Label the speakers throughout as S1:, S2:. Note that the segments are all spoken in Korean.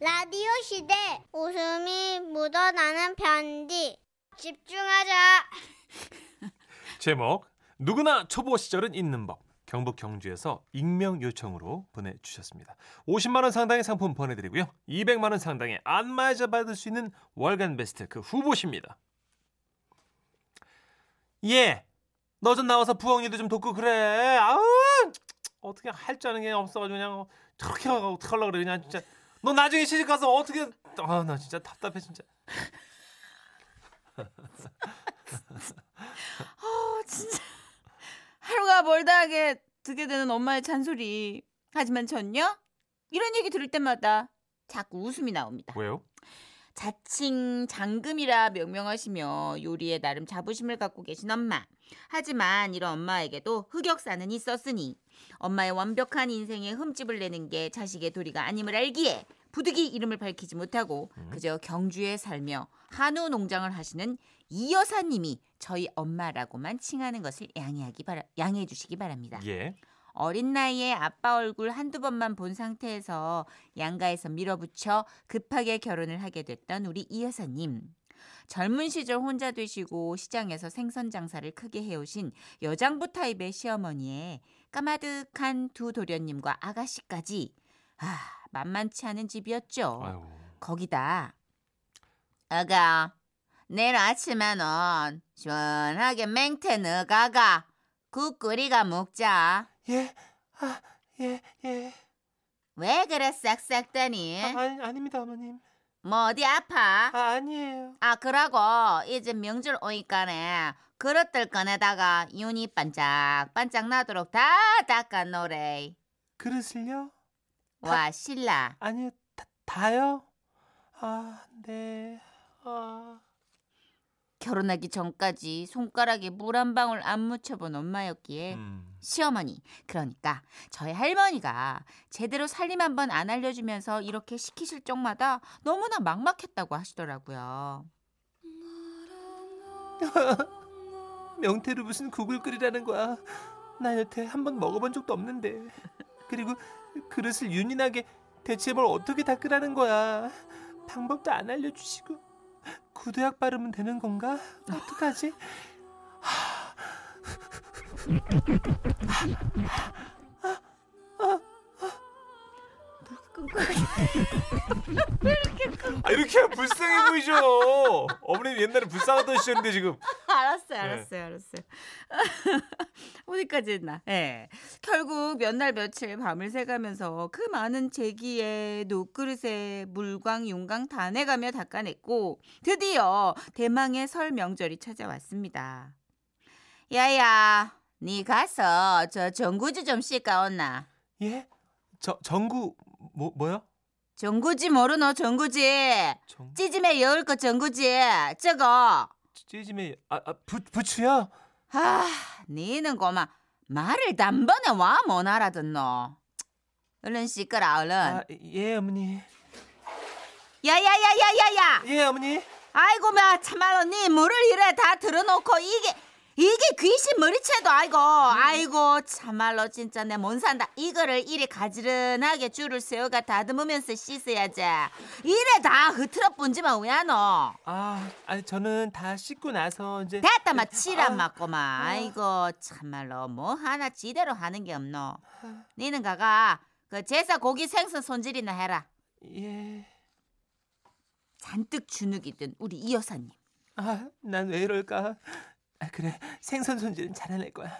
S1: 라디오 시대 웃음이 묻어나는 편지 집중하자
S2: 제목 누구나 초보 시절은 있는 법 경북 경주에서 익명 요청으로 보내주셨습니다. 50만 원 상당의 상품 보내드리고요. 200만 원 상당의 안마의자 받을 수 있는 월간 베스트 그 후보십니다. 예, 너 좀 나와서 부엉이도 좀 돕고 그래. 아우 어떻게 할 줄 아는 게 없어가지고 그냥 저렇게 하고 어떻게 하려고 그래 그냥 진짜. 너 나중에 시집 가서 어떻게 아 나 진짜 답답해 진짜.
S3: 어, 진짜 하루가 멀다 하게 듣게 되는 엄마의 잔소리. 하지만 전요 이런 얘기 들을 때마다 자꾸 웃음이 나옵니다.
S2: 왜요?
S3: 자칭 장금이라 명명하시며 요리에 나름 자부심을 갖고 계신 엄마. 하지만 이런 엄마에게도 흑역사는 있었으니 엄마의 완벽한 인생에 흠집을 내는 게 자식의 도리가 아님을 알기에 부득이 이름을 밝히지 못하고 그저 경주에 살며 한우 농장을 하시는 이 여사님이 저희 엄마라고만 칭하는 것을 양해하기 바라, 양해해 주시기 바랍니다.
S2: 예.
S3: 어린 나이에 아빠 얼굴 한두 번만 본 상태에서 양가에서 밀어붙여 급하게 결혼을 하게 됐던 우리 이 여사님. 젊은 시절 혼자 되시고 시장에서 생선 장사를 크게 해오신 여장부 타입의 시어머니에 까마득한 두 도련님과 아가씨까지 아 만만치 않은 집이었죠.
S2: 아유.
S3: 거기다 아가 내일 아침에는 시원하게 맹태 넣어가가 국 끓이가 먹자.
S2: 예. 아, 예, 예.
S3: 왜 그래 싹싹다니?
S2: 아, 아니, 아닙니다, 어머님.
S3: 뭐 어디 아파?
S2: 아, 아니에요.
S3: 아 그러고 이제 명절 오니까네 그릇들 꺼내다가 윤이 반짝반짝 나도록 다 닦아 놓으래.
S2: 그릇을요?
S3: 와 신라
S2: 아니요, 다, 다요? 아, 네. 아.
S3: 결혼하기 전까지 손가락에 물 한 방울 안 묻혀본 엄마였기에
S2: 음.
S3: 시어머니 그러니까 저희 할머니가 제대로 살림 한번 안 알려주면서 이렇게 시키실 적마다 너무나 막막했다고 하시더라고요.
S2: 명태로 무슨 국을 끓이라는 거야. 나 여태 한 번 먹어본 적도 없는데. 그리고 그릇을 윤인하게 대체 뭘 어떻게 닦으라는 거야. 방법도 안 알려주시고. 구두약 바르면 되는 건가? 어떡하지? 아 이렇게 불쌍해 보이죠. 어머님 옛날에 불쌍하던 시절인데 지금.
S3: 알았어요,
S2: 네.
S3: 알았어요, 알았어요. 어디까지 했나? 예. 결국 몇 날 며칠 밤을 새가면서 그 많은 제기에 녹그릇에 물광, 윤광 다 내가며 닦아냈고 드디어 대망의 설 명절이 찾아왔습니다. 야야, 네 가서 저 전구지 좀 씻가온나?
S2: 예? 저 전구 뭐 뭐요?
S3: 전구지 모르노 전구지?
S2: 전
S3: 찌짐에 여을 거 전구지? 저거.
S2: 찌짐에 아, 아 부, 부추요?
S3: 아, 니는 고마 말을 단번에 와 못 알아듣노. 얼른 씻거라 얼른.
S2: 아, 예 어머니.
S3: 야야야야야야.
S2: 예 어머니.
S3: 아이고 마 참말로 니 물을 이래 다 들어놓고 이게 이게 귀신 머리채도 아이고 아이고 참말로 진짜 내 못 산다. 이거를 이리 가지런하게 줄을 세워가 다듬으면서 씻어야지. 이래 다 흐트러 뿐지만 왜안 어?
S2: 아, 아니 저는 다 씻고 나서 이제
S3: 됐다 마. 치란
S2: 아,
S3: 맞고만 아이고 참말로 뭐 하나 지대로 하는 게 없노. 니는 가가 그 제사 고기 생선 손질이나 해라.
S2: 예.
S3: 잔뜩 주눅이 든 우리 이 여사님.
S2: 아, 난 왜 이럴까? 아, 그래. 생선 손질은 잘해낼 거야.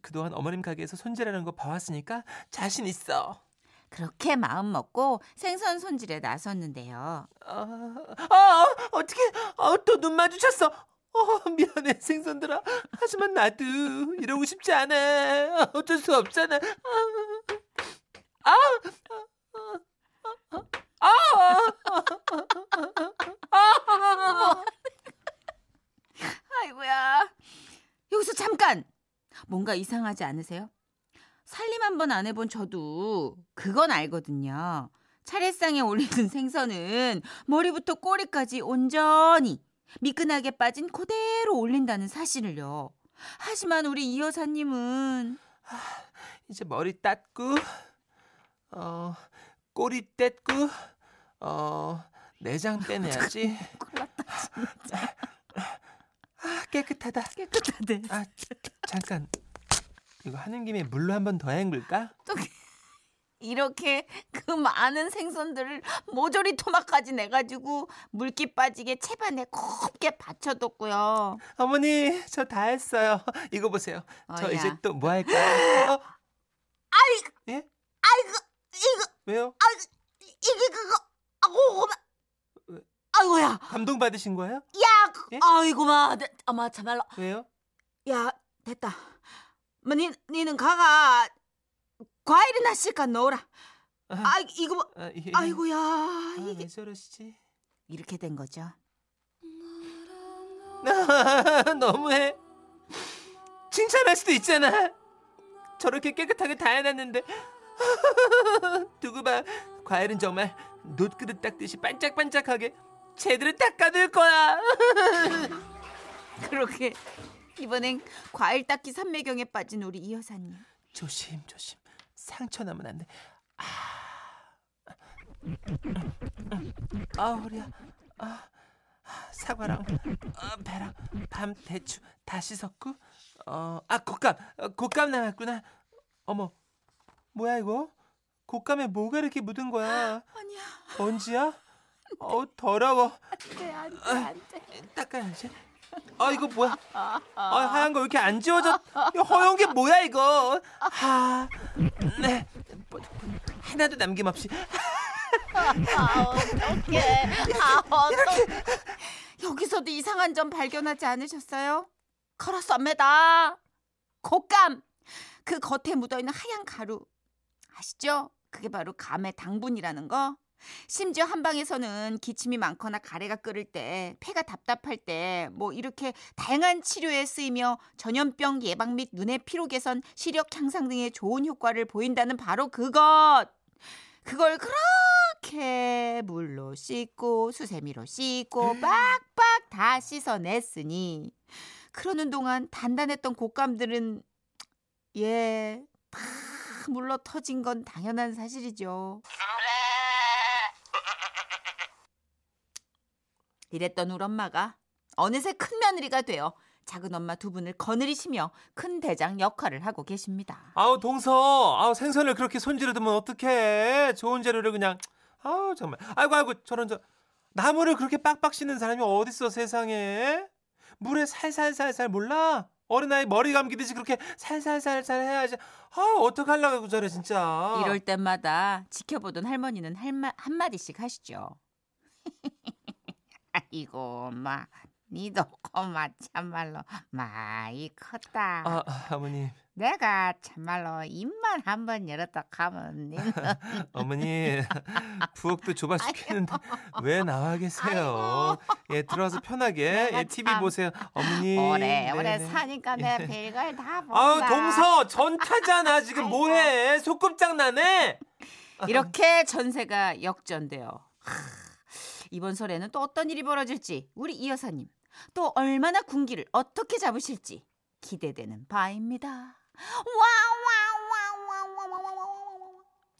S2: 그동안 어머님 가게에서 손질하는 거 봐왔으니까 자신 있어.
S3: 그렇게 마음 먹고 생선 손질에 나섰는데요
S2: 아, 아 어떻게? 아, 또 눈 마주쳤어. 어, 미안해 생선들아. 하지만 나도 이러고 싶지 않아. 아, 어쩔 수 없잖아. 아, 아, 아, 아, 아,
S3: 아 이고야. 여기서 잠깐. 뭔가 이상하지 않으세요? 살림 한 번 안 해본 저도 그건 알거든요. 차례상에 올리는 생선은 머리부터 꼬리까지 온전히 미끈하게 빠진 그대로 올린다는 사실을요. 하지만 우리 이 여사님은
S2: 이제 머리 땄고, 어, 꼬리 뗐고, 어 내장 빼내야지. 아, 깨끗하다.
S3: 깨끗하대.
S2: 아 잠깐 이거 하는 김에 물로 한 번 더 헹굴까?
S3: 이렇게 그 많은 생선들을 모조리 토막까지 내가지고 물기 빠지게 채반에 곱게 받쳐뒀고요.
S2: 어머니 저 다 했어요. 이거 보세요. 저
S3: 어야.
S2: 이제 또 뭐 할까요? 어?
S3: 아이고,
S2: 예?
S3: 아이고, 이거,
S2: 왜요?
S3: 아이고, 이게 그거, 아고,
S2: 왜?
S3: 아이고야,
S2: 감동 받으신 거예요?
S3: 야, 그-
S2: 예?
S3: 아이고마, 내- 아마 참말로,
S2: 왜요?
S3: 야, 됐다. 뭐, 니, 니는 가가 과일이나 실까 넣어라.
S2: 아,
S3: 아, 이거 뭐,
S2: 아, 예.
S3: 아이고야,
S2: 아,
S3: 이게
S2: 왜 저러시지?
S3: 이렇게 된 거죠.
S2: 너무해. 칭찬할 수도 있잖아. 저렇게 깨끗하게 다 해놨는데. 두고 봐. 과일은 정말 놋그릇 닦듯이 반짝반짝하게 제대로 닦아둘 거야.
S3: 그렇게 이번엔 과일 닦기 산매경에 빠진 우리 이 여사님.
S2: 조심 조심. 상처 나면 안 돼. 아, 아 허리야. 아, 사과랑 아, 배랑 밤 대추 다 씻었고. 어, 아 곶감 어, 곶감 남았구나. 어머, 뭐야 이거? 곶감에 뭐가 이렇게 묻은 거야?
S3: 아니야,
S2: 먼지야? 어 더러워.
S3: 안돼, 안돼, 안돼.
S2: 닦아야지. 아 이거 뭐야? 아 하얀 거 왜 이렇게 안 지워져? 이거 허연 게 뭐야 이거? 하, 네, 하나도 남김없이.
S3: 아, 어떡해. 아, 어떡해. 여기서도 이상한 점 발견하지 않으셨어요? 걸었습니다. 곶감. 그 겉에 묻어있는 하얀 가루. 아시죠? 그게 바로 감의 당분이라는 거. 심지어 한방에서는 기침이 많거나 가래가 끓을 때, 폐가 답답할 때, 뭐 이렇게 다양한 치료에 쓰이며 전염병 예방 및 눈의 피로 개선, 시력 향상 등의 좋은 효과를 보인다는 바로 그것. 그걸 그렇게 물로 씻고 수세미로 씻고 빡빡 다 씻어냈으니 그러는 동안 단단했던 곶감들은 예, 다 물러 터진 건 당연한 사실이죠. 이랬던 우리 엄마가 어느새 큰 며느리가 되어 작은 엄마 두 분을 거느리시며 큰 대장 역할을 하고 계십니다.
S2: 아우 동서, 아우 생선을 그렇게 손질해 두면 어떡해? 좋은 재료를 그냥, 아우 정말, 아이고 아이고 저런 저 나무를 그렇게 빡빡 씻는 사람이 어딨어 세상에? 물에 살살살살 몰라? 어린아이 머리 감기듯이 그렇게 살살살살 해야지. 아우 어떡하려고 저래 진짜.
S3: 이럴 때마다 지켜보던 할머니는 할마, 한마디씩 하시죠. 아이고, 엄마, 니도 고마 참말로 많이 컸다.
S2: 아, 아 어머님,
S3: 내가 참말로 입만 한번 열었다 하면 니는
S2: 어머니 부엌도 좁아 죽겠는데 왜 나와 계세요? 예 들어와서 편하게 예 TV
S3: 참
S2: 보세요, 어머니.
S3: 오래 오래
S2: 네네.
S3: 사니까 내 별걸 다 본다.
S2: 아우 동서 전타잖아 지금 뭐해 소꿉장 나네
S3: 이렇게 전세가 역전돼요. 하, 이번 설에는 또 어떤 일이 벌어질지 우리 이 여사님 또 얼마나 군기를 어떻게 잡으실지 기대되는 바입니다. 와와와와와와와와.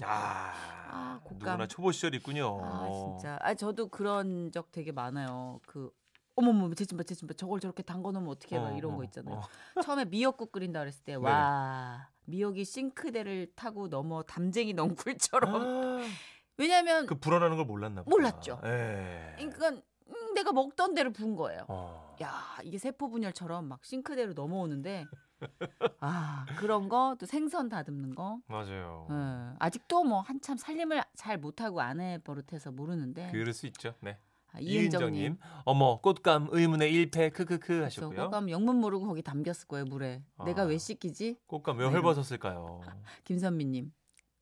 S2: 아,
S3: 아, 곶감.
S2: 누구나 초보 시절 있군요
S3: 아 진짜. 아 저도 그런 적 되게 많아요. 그 어머머 제친봐 제친봐 저걸 저렇게 담궈 놓으면 어떻게 막
S2: 어,
S3: 이런
S2: 어,
S3: 거 있잖아요.
S2: 어.
S3: 처음에 미역국 끓인다 그랬을 때 와 미역이 싱크대를 타고 넘어 담쟁이 넝쿨처럼
S2: 아,
S3: 왜냐면
S2: 그 불어나는 걸 몰랐나 보다.
S3: 몰랐죠.
S2: 예.
S3: 그러니까 음, 내가 먹던 대로 부은 거예요.
S2: 어.
S3: 야 이게 세포 분열처럼 막 싱크대로 넘어오는데 아 그런 거 또 생선 다듬는 거.
S2: 맞아요.
S3: 예, 아직도 뭐 한참 살림을 잘 못하고 아내 버릇해서 모르는데.
S2: 그럴 수 있죠. 네.
S3: 아, 이은정님.
S2: 어머 꽃감 의문의 일패 크크크 하셨고요.
S3: 꽃감 영문 모르고 거기 담겼을 거예요 물에. 내가
S2: 아.
S3: 왜 씻기지?
S2: 꽃감 왜. 헐벗었을까요?
S3: 김선미님.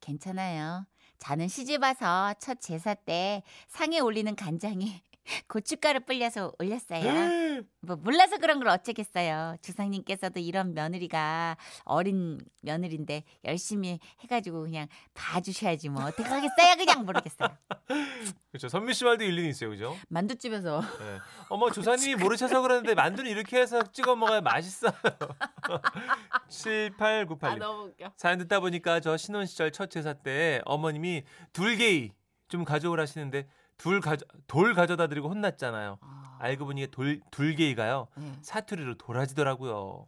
S3: 괜찮아요 저는 시집 와서 첫 제사 때 상에 올리는 간장에 고춧가루 불려서 올렸어요 뭐 몰라서 그런 걸 어쩌겠어요. 주상님께서도 이런 며느리가 어린 며느리인데 열심히 해가지고 그냥 봐주셔야지 뭐 어떻게 하겠어요 그냥 모르겠어요.
S2: 그렇죠 선미 씨 말도 일리는 있어요 그죠
S3: 만두집에서
S2: 네. 어머 조사님이 모르셔서 그러는데 만두는 이렇게 해서 찍어 먹어야 맛있어요. 7898님.
S3: 아, 너무 웃겨.
S2: 사연 듣다 보니까 저 신혼 시절 첫 제사 때 어머님이 둘게이 좀 가져오라 하시는데 둘 가져 돌 가져다 드리고 혼났잖아요.
S3: 아,
S2: 알고 보니 돌 둘게이가요
S3: 네.
S2: 사투리로 도라지더라고요.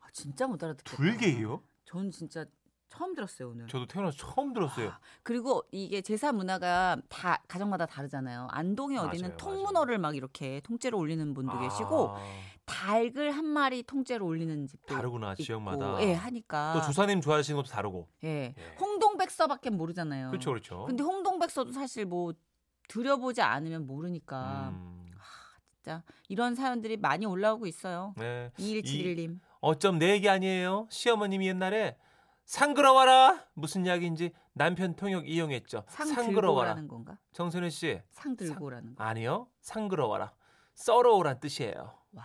S3: 아, 진짜 못 알아듣겠다.
S2: 둘게이요?
S3: 전 진짜 처음 들었어요 오늘.
S2: 저도 태어나서 처음 들었어요.
S3: 그리고 이게 제사 문화가 다 가정마다 다르잖아요. 안동에 어디는
S2: 맞아요,
S3: 통문어를 막 이렇게 통째로 올리는 분도 계시고
S2: 아,
S3: 닭을 한 마리 통째로 올리는 집도
S2: 다르구나
S3: 있고,
S2: 지역마다.
S3: 예, 하니까.
S2: 또 조사님 좋아하시는 것도 다르고.
S3: 예.
S2: 예.
S3: 홍동백서밖에 모르잖아요.
S2: 그렇죠, 그렇죠.
S3: 근데 홍동백서도 사실 뭐 들여보지 않으면 모르니까
S2: 음,
S3: 진짜 이런 사연들이 많이 올라오고 있어요.
S2: 네.
S3: 2171님.
S2: 어쩜 내 얘기 아니에요? 시어머님이 옛날에 상그러워라 무슨 이야기인지 남편 통역 이용했죠.
S3: 상
S2: 상그러워라.
S3: 건가?
S2: 정선혜 씨
S3: 상 들고라는 거.
S2: 아니요 상그러워라 썰어오란 뜻이에요.
S3: 와.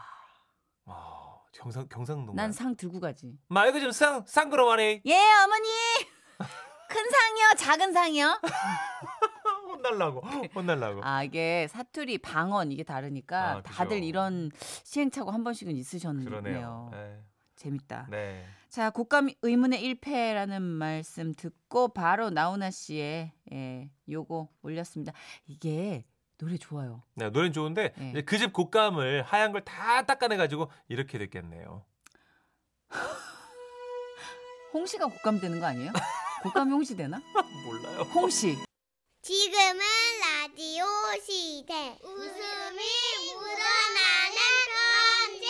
S2: 와 경상 경상도.
S3: 난 상 들고 가지.
S2: 마 이거 좀상 상그러워네.
S3: 예, 어머니. 큰 상이요, 작은 상이요?
S2: 혼날라고 혼날라고.
S3: 아, 이게 사투리, 방언 이게 다르니까
S2: 아.
S3: 다들 이런 시행착오 한 번씩은 있으셨네요.
S2: 그러네요. 네.
S3: 재밌다.
S2: 네.
S3: 자, 국감 의문의 1패라는 말씀 듣고 바로 나훈아 씨의 예, 요거 올렸습니다. 이게 노래 좋아요.
S2: 네, 노래는 좋은데
S3: 네.
S2: 그집 곶감을 하얀 걸 다 닦아내 가지고 이렇게 됐겠네요.
S3: 홍시가 곡감 되는 거 아니에요? 곡감이 홍시 되나?
S2: 몰라요.
S3: 홍시.
S1: 지금은 라디오 시대. 웃음이 묻어나는 편지.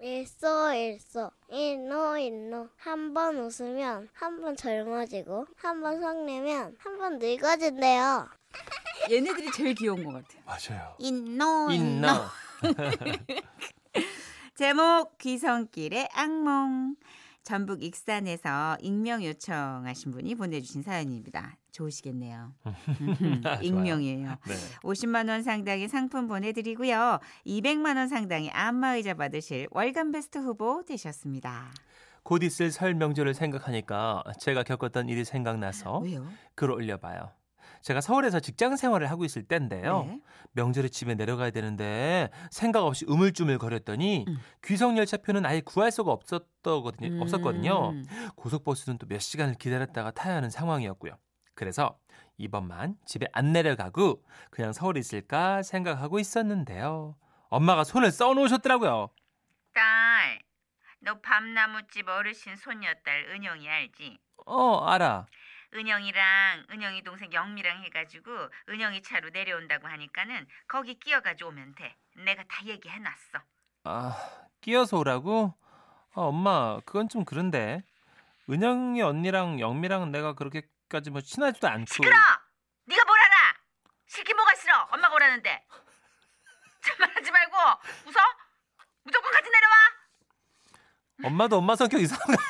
S1: 일소 일소 일노 일노 한 번 웃으면 한 번 젊어지고 한 번 성내면 한 번 늙어진대요.
S3: 얘네들이 제일 귀여운 것 같아요.
S2: 맞아요.
S3: 인노
S2: 있나?
S3: 제목 귀성길의 악몽. 전북 익산에서 익명 요청하신 분이 보내주신 사연입니다. 좋으시겠네요. 익명이에요.
S2: 네.
S3: 50만 원 상당의 상품 보내드리고요. 200만 원 상당의 안마의자 받으실 월간 베스트 후보 되셨습니다.
S2: 곧 있을 설 명절을 생각하니까 제가 겪었던 일이 생각나서
S3: 왜요?
S2: 글을 올려봐요. 제가 서울에서 직장 생활을 하고 있을 때인데요.
S3: 네.
S2: 명절에 집에 내려가야 되는데 생각 없이 우물쭈물 거렸더니
S3: 음.
S2: 귀성 열차표는 아예 구할 수가 없었거든요.
S3: 음.
S2: 없었거든요. 고속버스는 또 몇 시간을 기다렸다가 타야 하는 상황이었고요. 그래서 이번만 집에 안 내려가고 그냥 서울에 있을까 생각하고 있었는데요. 엄마가 손을 써놓으셨더라고요.
S3: 딸, 너 밤나무집 어르신 손녀딸 은영이 알지?
S2: 어, 알아.
S3: 은영이랑 은영이 동생 영미랑 해가지고 은영이 차로 내려온다고 하니까는 거기 끼어가지고 오면 돼. 내가 다 얘기해놨어.
S2: 아, 끼어서 오라고? 아, 엄마, 그건 좀 그런데. 은영이 언니랑 영미랑은 내가 그렇게까지 뭐 친하지도 않고.
S3: 시끄러! 네가 뭘 알아? 시키 뭐가 싫어? 엄마가 오라는데. 말하지 말고 웃어? 무조건 같이 내려와.
S2: 엄마도 엄마 성격 이상한 거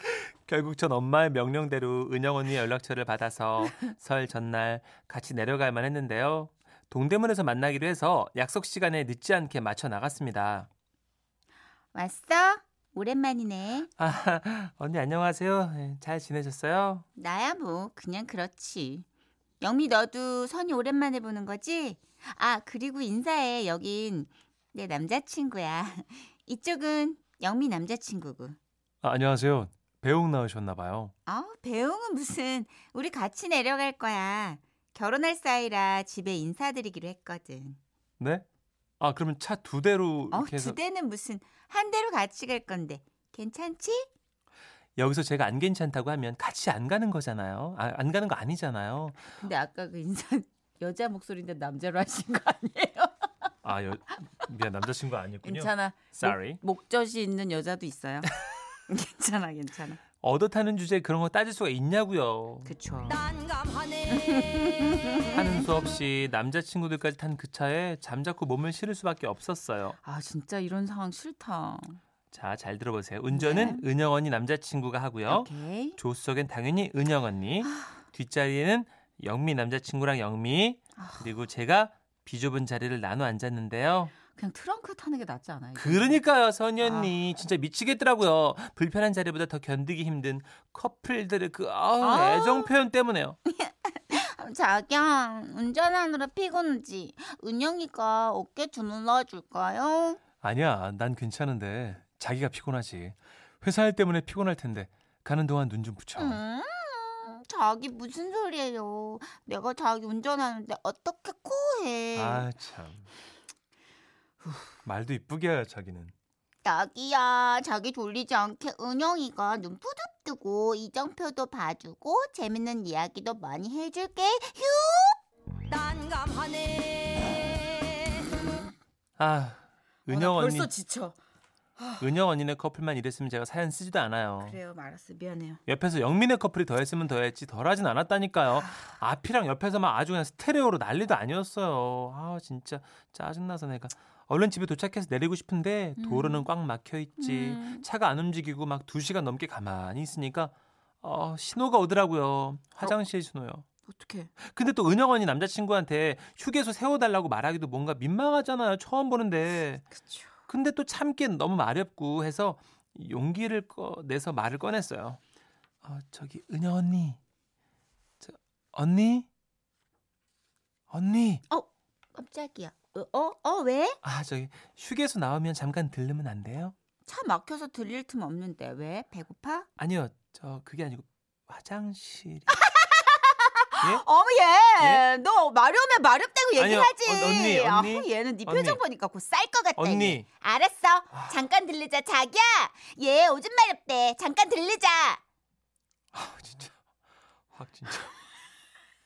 S2: 결국 전 엄마의 명령대로 은영 언니 연락처를 받아서 설 전날 같이 내려갈만 했는데요. 동대문에서 만나기로 해서 약속 시간에 늦지 않게 맞춰 나갔습니다.
S3: 왔어? 오랜만이네.
S2: 아, 언니 안녕하세요. 네, 잘 지내셨어요?
S3: 나야 뭐 그냥 그렇지. 영미 너도 선이 오랜만에 보는 거지? 아 그리고 인사해. 여긴 내 남자친구야. 이쪽은 영미 남자친구고.
S2: 아, 안녕하세요. 배웅 나오셨나 봐요.
S3: 아 배웅은 무슨 우리 같이 내려갈 거야. 결혼할 사이라 집에 인사드리기로 했거든.
S2: 네? 아, 그러면 차 두 대로
S3: 어
S2: 이렇게 해서
S3: 두 대는 무슨 한 대로 같이 갈 건데 괜찮지?
S2: 여기서 제가 안 괜찮다고 하면 같이 안 가는 거잖아요. 아, 안 가는 거 아니잖아요.
S3: 근데 아까 그 인사 여자 목소리인데 남자로 하신 거 아니에요?
S2: 아, 여, 미안 남자친구 아니었군요.
S3: 괜찮아.
S2: Sorry.
S3: 목, 목젖이 있는 여자도 있어요. 괜찮아, 괜찮아.
S2: 얻어 타는 주제에 그런 거 따질 수가 있냐고요.
S3: 그쵸.
S2: 하는 수 없이 남자친구들까지 탄 그 차에 잠자코 몸을 실을 수밖에 없었어요.
S3: 아 진짜 이런 상황 싫다.
S2: 자, 잘 들어보세요. 운전은 은영 언니 남자친구가 하고요.
S3: 네. 오케이.
S2: 조수석엔 당연히 은영 언니. 뒷자리에는 영미 남자친구랑 영미.
S3: 아.
S2: 그리고 제가 비좁은 자리를 나눠 앉았는데요.
S3: 그냥 트렁크 타는 게 낫지 않아요?
S2: 그러니까요, 선희
S3: 아.
S2: 진짜 미치겠더라고요. 불편한 자리보다 더 견디기 힘든 커플들의 그 아우,
S3: 아.
S2: 애정 표현 때문에요.
S3: 자기야 운전하느라 피곤하지. 은영이가 어깨 주물러 줄까요?
S2: 아니야, 난 괜찮은데 자기가 피곤하지. 회사 일 때문에 피곤할 텐데 가는 동안 눈 좀 붙여.
S3: 음, 자기 무슨 소리예요? 내가 자기 운전하는데 어떻게 코해?
S2: 아 참. 말도 이쁘게 해요 자기는.
S3: 자기야, 자기 졸리지 않게 은영이가 눈 푸득 뜨고 이정표도 봐주고 재밌는 이야기도 많이 해줄게. 휴!
S2: 아 은영 언니
S3: 벌써 지쳐.
S2: 은영 언니네 커플만 이랬으면 제가 사연 쓰지도 않아요.
S3: 그래요, 말았어. 미안해요.
S2: 옆에서 영민의 커플이 더했으면 더했지 덜하진 않았다니까요. 앞이랑 옆에서만 아주 그냥 스테레오로 난리도 아니었어요. 아 진짜 짜증나서 내가 얼른 집에 도착해서 내리고 싶은데 도로는 꽉 막혀 있지.
S3: 음.
S2: 차가 안 움직이고 막두 시간 넘게 가만히 있으니까 어, 신호가 오더라고요. 화장실 신호요.
S3: 어떻게?
S2: 근데 또 은영 언니 남자친구한테 휴게소 세워달라고 말하기도 뭔가 민망하잖아요. 처음 보는데.
S3: 그쵸.
S2: 근데 또 참기엔 너무 마렵고 해서 용기를 꺼, 내서 말을 꺼냈어요. 어, 저기 은영 언니, 저 언니, 언니.
S3: 깜짝이야. 어, 어, 어, 왜?
S2: 아 저기 휴게소 나오면 잠깐 들르면 안 돼요?
S3: 차 막혀서 들릴 틈 없는데 왜? 배고파?
S2: 아니요, 저 그게 아니고 화장실.
S3: 어머 얘,
S2: 예?
S3: 너 마려우면 마렵다고
S2: 아니요,
S3: 얘기하지.
S2: 어, 언니, 언니.
S3: 아, 얘는 네
S2: 언니.
S3: 표정 보니까 곧 쌀 것 같다.
S2: 언니.
S3: 얘. 알았어. 잠깐 들르자 자기야. 얘 오줌 마렵대. 잠깐 들르자.
S2: 아 진짜 확 진짜.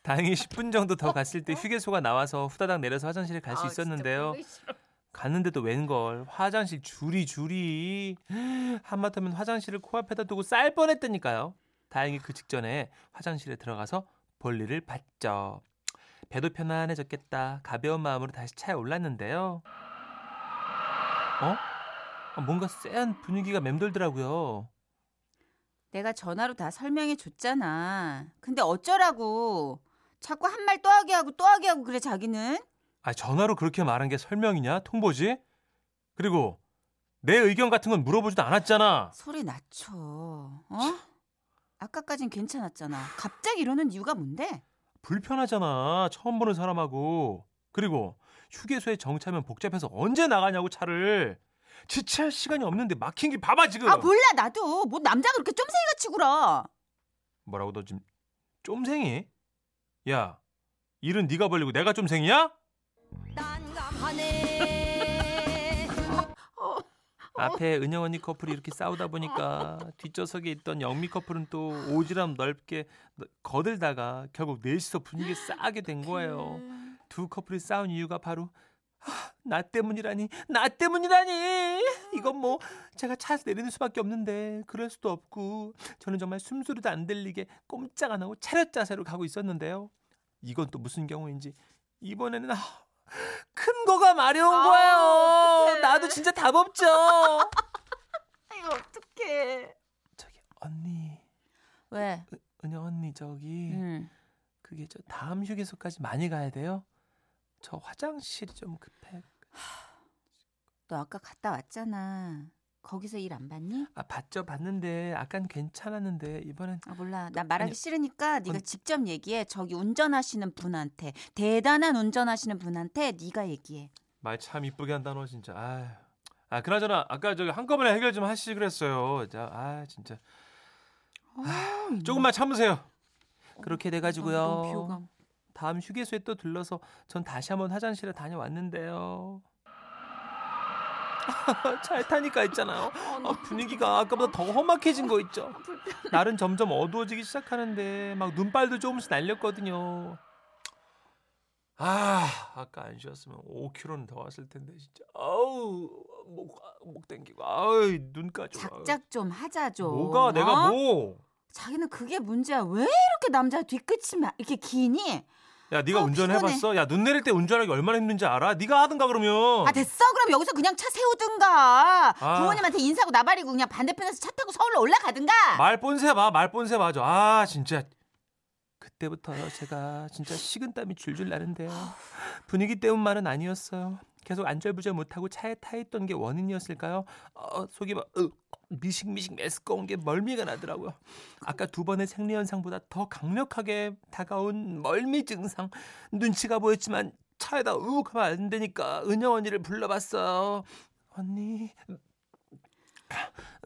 S2: 다행히 10분 정도 더 갔을 때 휴게소가 나와서 후다닥 내려서 화장실에 갈수
S3: 아,
S2: 있었는데요. 갔는데도 웬걸 화장실 줄이 줄이 한마터면 화장실을 코앞에다 두고 쌀 뻔했다니까요. 다행히 그 직전에 화장실에 들어가서 볼일을 봤죠. 배도 편안해졌겠다. 가벼운 마음으로 다시 차에 올랐는데요. 어? 아, 뭔가 쎄한 분위기가 맴돌더라고요.
S3: 내가 전화로 다 설명해 줬잖아. 근데 어쩌라고? 자꾸 한 말 또 하게 하고 또 하게 하고 그래 자기는?
S2: 아 전화로 그렇게 말한 게 설명이냐? 통보지? 그리고 내 의견 같은 건 물어보지도 않았잖아.
S3: 소리 낮춰. 어? 아까까진 괜찮았잖아. 갑자기 이러는 이유가 뭔데?
S2: 불편하잖아. 처음 보는 사람하고. 그리고 휴게소에 정차면 복잡해서 언제 나가냐고 차를. 지체할 시간이 없는데 막힌 길 봐봐 지금.
S3: 아 몰라 나도 뭐 남자 그렇게 쫌생이같이 굴어.
S2: 뭐라고 너 지금 쫌생이? 야, 일은 네가 벌리고 내가 쫌생이야? 앞에 은영 언니 커플이 이렇게 싸우다 보니까 뒷좌석에 있던 영미 커플은 또 오지랖 넓게 거들다가 결국 넷이서 분위기 싸게 된 거예요. 두 커플이 싸운 이유가 바로 아, 나 때문이라니 나 때문이라니! 이건 뭐 제가 차에서 내리는 수밖에 없는데 그럴 수도 없고 저는 정말 숨소리도 안 들리게 꼼짝 안 하고 차렷 자세로 가고 있었는데요. 이건 또 무슨 경우인지 이번에는 아, 큰 거가 마려운
S3: 아,
S2: 거예요
S3: 어떡해.
S2: 나도 진짜 답 없죠
S3: 아유 어떡해.
S2: 저기 언니
S3: 왜?
S2: 은영 언니 저기
S3: 응.
S2: 그게 저 다음 휴게소까지 많이 가야 돼요 저 화장실이 좀 급해
S3: 너 아까 갔다 왔잖아. 거기서 일 안 받니?
S2: 아 봤죠 봤는데 아깐 괜찮았는데 이번엔
S3: 아 몰라. 나 말하기
S2: 아니,
S3: 싫으니까 네가
S2: 언-
S3: 직접 얘기해. 저기 운전하시는 분한테 대단한 운전하시는 분한테 네가 얘기해.
S2: 말 참 이쁘게 한다 너 진짜 아휴. 아 그나저나 아까 저기 한꺼번에 해결 좀 하시 그랬어요 자, 아 진짜
S3: 아,
S2: 조금만 참으세요 그렇게
S3: 너무
S2: 돼가지고요. 다음 휴게소에 또 들러서 전 다시 한번 화장실에 다녀왔는데요 잘 타니까 있잖아요 아, 분위기가 아까보다 더 험악해진 거 있죠 날은 점점 어두워지기 시작하는데 막 눈발도 조금씩 날렸거든요 아 아까 안 쉬었으면 5km는 더 왔을 텐데 진짜 아우 목, 목 땡기고 아우 눈까지 와.
S3: 작작 좀 하자 좀.
S2: 뭐가 내가
S3: 어?
S2: 뭐
S3: 자기는 그게 문제야. 왜 이렇게 남자 뒤끝이 막 이렇게 기니?
S2: 야, 네가
S3: 아,
S2: 운전해봤어? 야, 눈 내릴 때 운전하기 얼마나 힘든지 알아? 네가 하든가 그러면.
S3: 아 됐어. 그럼 여기서 그냥 차 세우든가.
S2: 아.
S3: 부모님한테 인사하고 나발이고 그냥 반대편에서 차 타고 서울로 올라가든가.
S2: 말 본새 봐, 말 본새 봐줘. 아, 진짜. 그때부터 제가 진짜 식은땀이 줄줄 나는데요. 분위기 때문만은 아니었어요. 계속 안절부절 못하고 차에 타 있던 게 원인이었을까요? 어, 속이 막 으, 미식미식 메스꺼운 게 멀미가 나더라고요. 아까 두 번의 생리현상보다 더 강력하게 다가온 멀미 증상. 눈치가 보였지만 차에다 우욱 하면 안 되니까 은영 언니를 불러봤어요. 언니,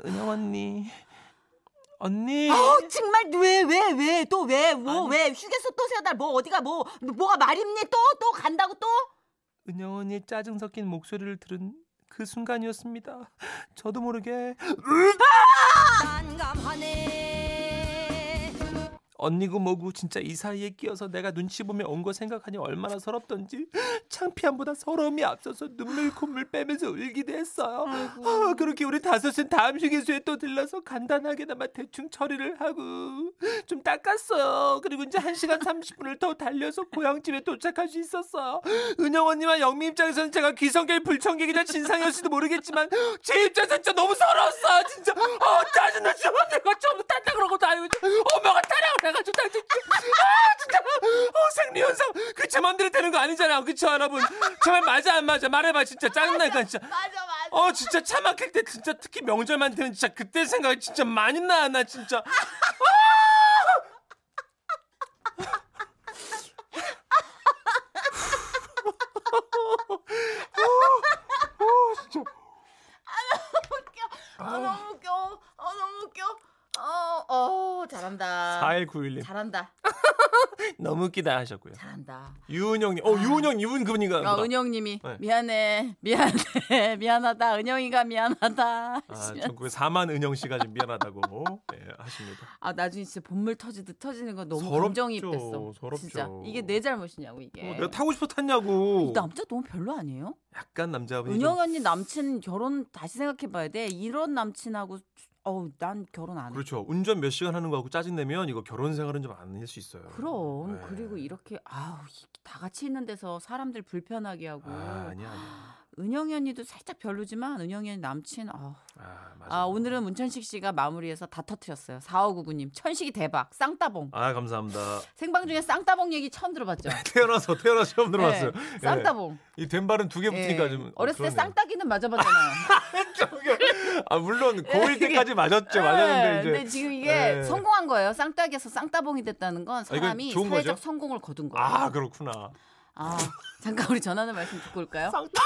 S2: 은영 언니, 언니.
S3: 어 정말 왜 왜 왜 또 왜 뭐 왜 휴게소 또 세달 뭐 어디가 뭐 뭐가 말입니 또 또 간다고 또
S2: 은영 언니 짜증 섞인 목소리를 들은 그 순간이었습니다. 저도 모르게 언니고 뭐고 진짜 이 사이에 끼어서 내가 눈치 보며 온 거 생각하니 얼마나 서럽던지 창피함보다 서러움이 앞서서 눈물 콧물 빼면서 울기도 했어요. 아, 그렇게 우리 다섯은 다음 휴게소에 또 들러서 간단하게나마 대충 처리를 하고 좀 닦았어요. 그리고 이제 1시간 30분을 더 달려서 고향집에 도착할 수 있었어요. 은영 언니와 영미 입장에서는 제가 귀성객 불청객이자 진상이었을지도 모르겠지만 제 입장에서 진짜 너무 서러웠어요. 진짜 어 짜증나 진짜 내가 전부 탔다 그러고 다니고 엄마가 타라고 해가지고 나 진짜 아 진짜. 어 생리현상. 그제 맘대로 되는 거 아니잖아. 그쵸 여러분? 정말 맞아 안 맞아? 말해봐 진짜. 짜증나니까 진짜.
S3: 맞아 맞아.
S2: 어 진짜 차 막힐 때 진짜 특히 명절만 되면 진짜 그때 생각이 진짜 많이 나 나 진짜.
S3: 아
S2: 8911님.
S3: 잘한다.
S2: 너무 웃기다 하셨고요.
S3: 잘한다.
S2: 유은영님, 어 아. 유은영 이분 그분인가?
S3: 어, 은영님이
S2: 네.
S3: 미안해, 미안해, 미안하다. 은영이가 미안하다.
S2: 하시면. 아, 4만 은영 씨가 지금 미안하다고 네, 하십니다.
S3: 아 나중에 진짜 본물 터지듯 터지는 건 너무 감정이입됐어.
S2: 서럽죠.
S3: 진짜 이게 내 잘못이냐고 이게.
S2: 어, 내가 타고 싶어 탔냐고.
S3: 이 남자 너무 별로 아니에요?
S2: 약간 남자분이.
S3: 은영 언니 남친 결혼 다시 생각해봐야 돼. 이런 남친하고 어우 난 결혼 안 해.
S2: 그렇죠. 운전 몇 시간 하는 거하고 짜증 내면 이거 결혼 생활은 좀 아닐 수 있어요.
S3: 그럼
S2: 네.
S3: 그리고 이렇게 아우 이- 다 같이 있는 데서 사람들 불편하게 하고
S2: 아, 아니야. 아니야.
S3: 은영이 언니도 살짝 별로지만 은영이 언니 남친 아,
S2: 아, 맞아.
S3: 아 오늘은 문천식 씨가 마무리해서 다 터트렸어요 4599님 천식이 대박 쌍따봉
S2: 아, 감사합니다.
S3: 생방 중에 쌍따봉 얘기 처음 들어봤죠
S2: 태어나서 태어나서 처음 들어봤어요.
S3: 네,
S2: 예.
S3: 쌍따봉
S2: 이 된발은 두 개 붙으니까
S3: 예.
S2: 좀
S3: 어렸을 때. 쌍따기는 맞아봤잖아요
S2: 아, 물론 고1 때까지 맞았죠. 맞았는데
S3: 네,
S2: 이제
S3: 근데 지금 이게
S2: 예.
S3: 성공한 거예요 쌍따기에서 쌍따봉이 됐다는 건
S2: 이건
S3: 사람이
S2: 좋은
S3: 사회적
S2: 거죠?
S3: 성공을 거둔 거예요
S2: 아, 그렇구나.
S3: 아, 잠깐 우리 전하는 말씀 듣고 올까요?
S2: 쌍따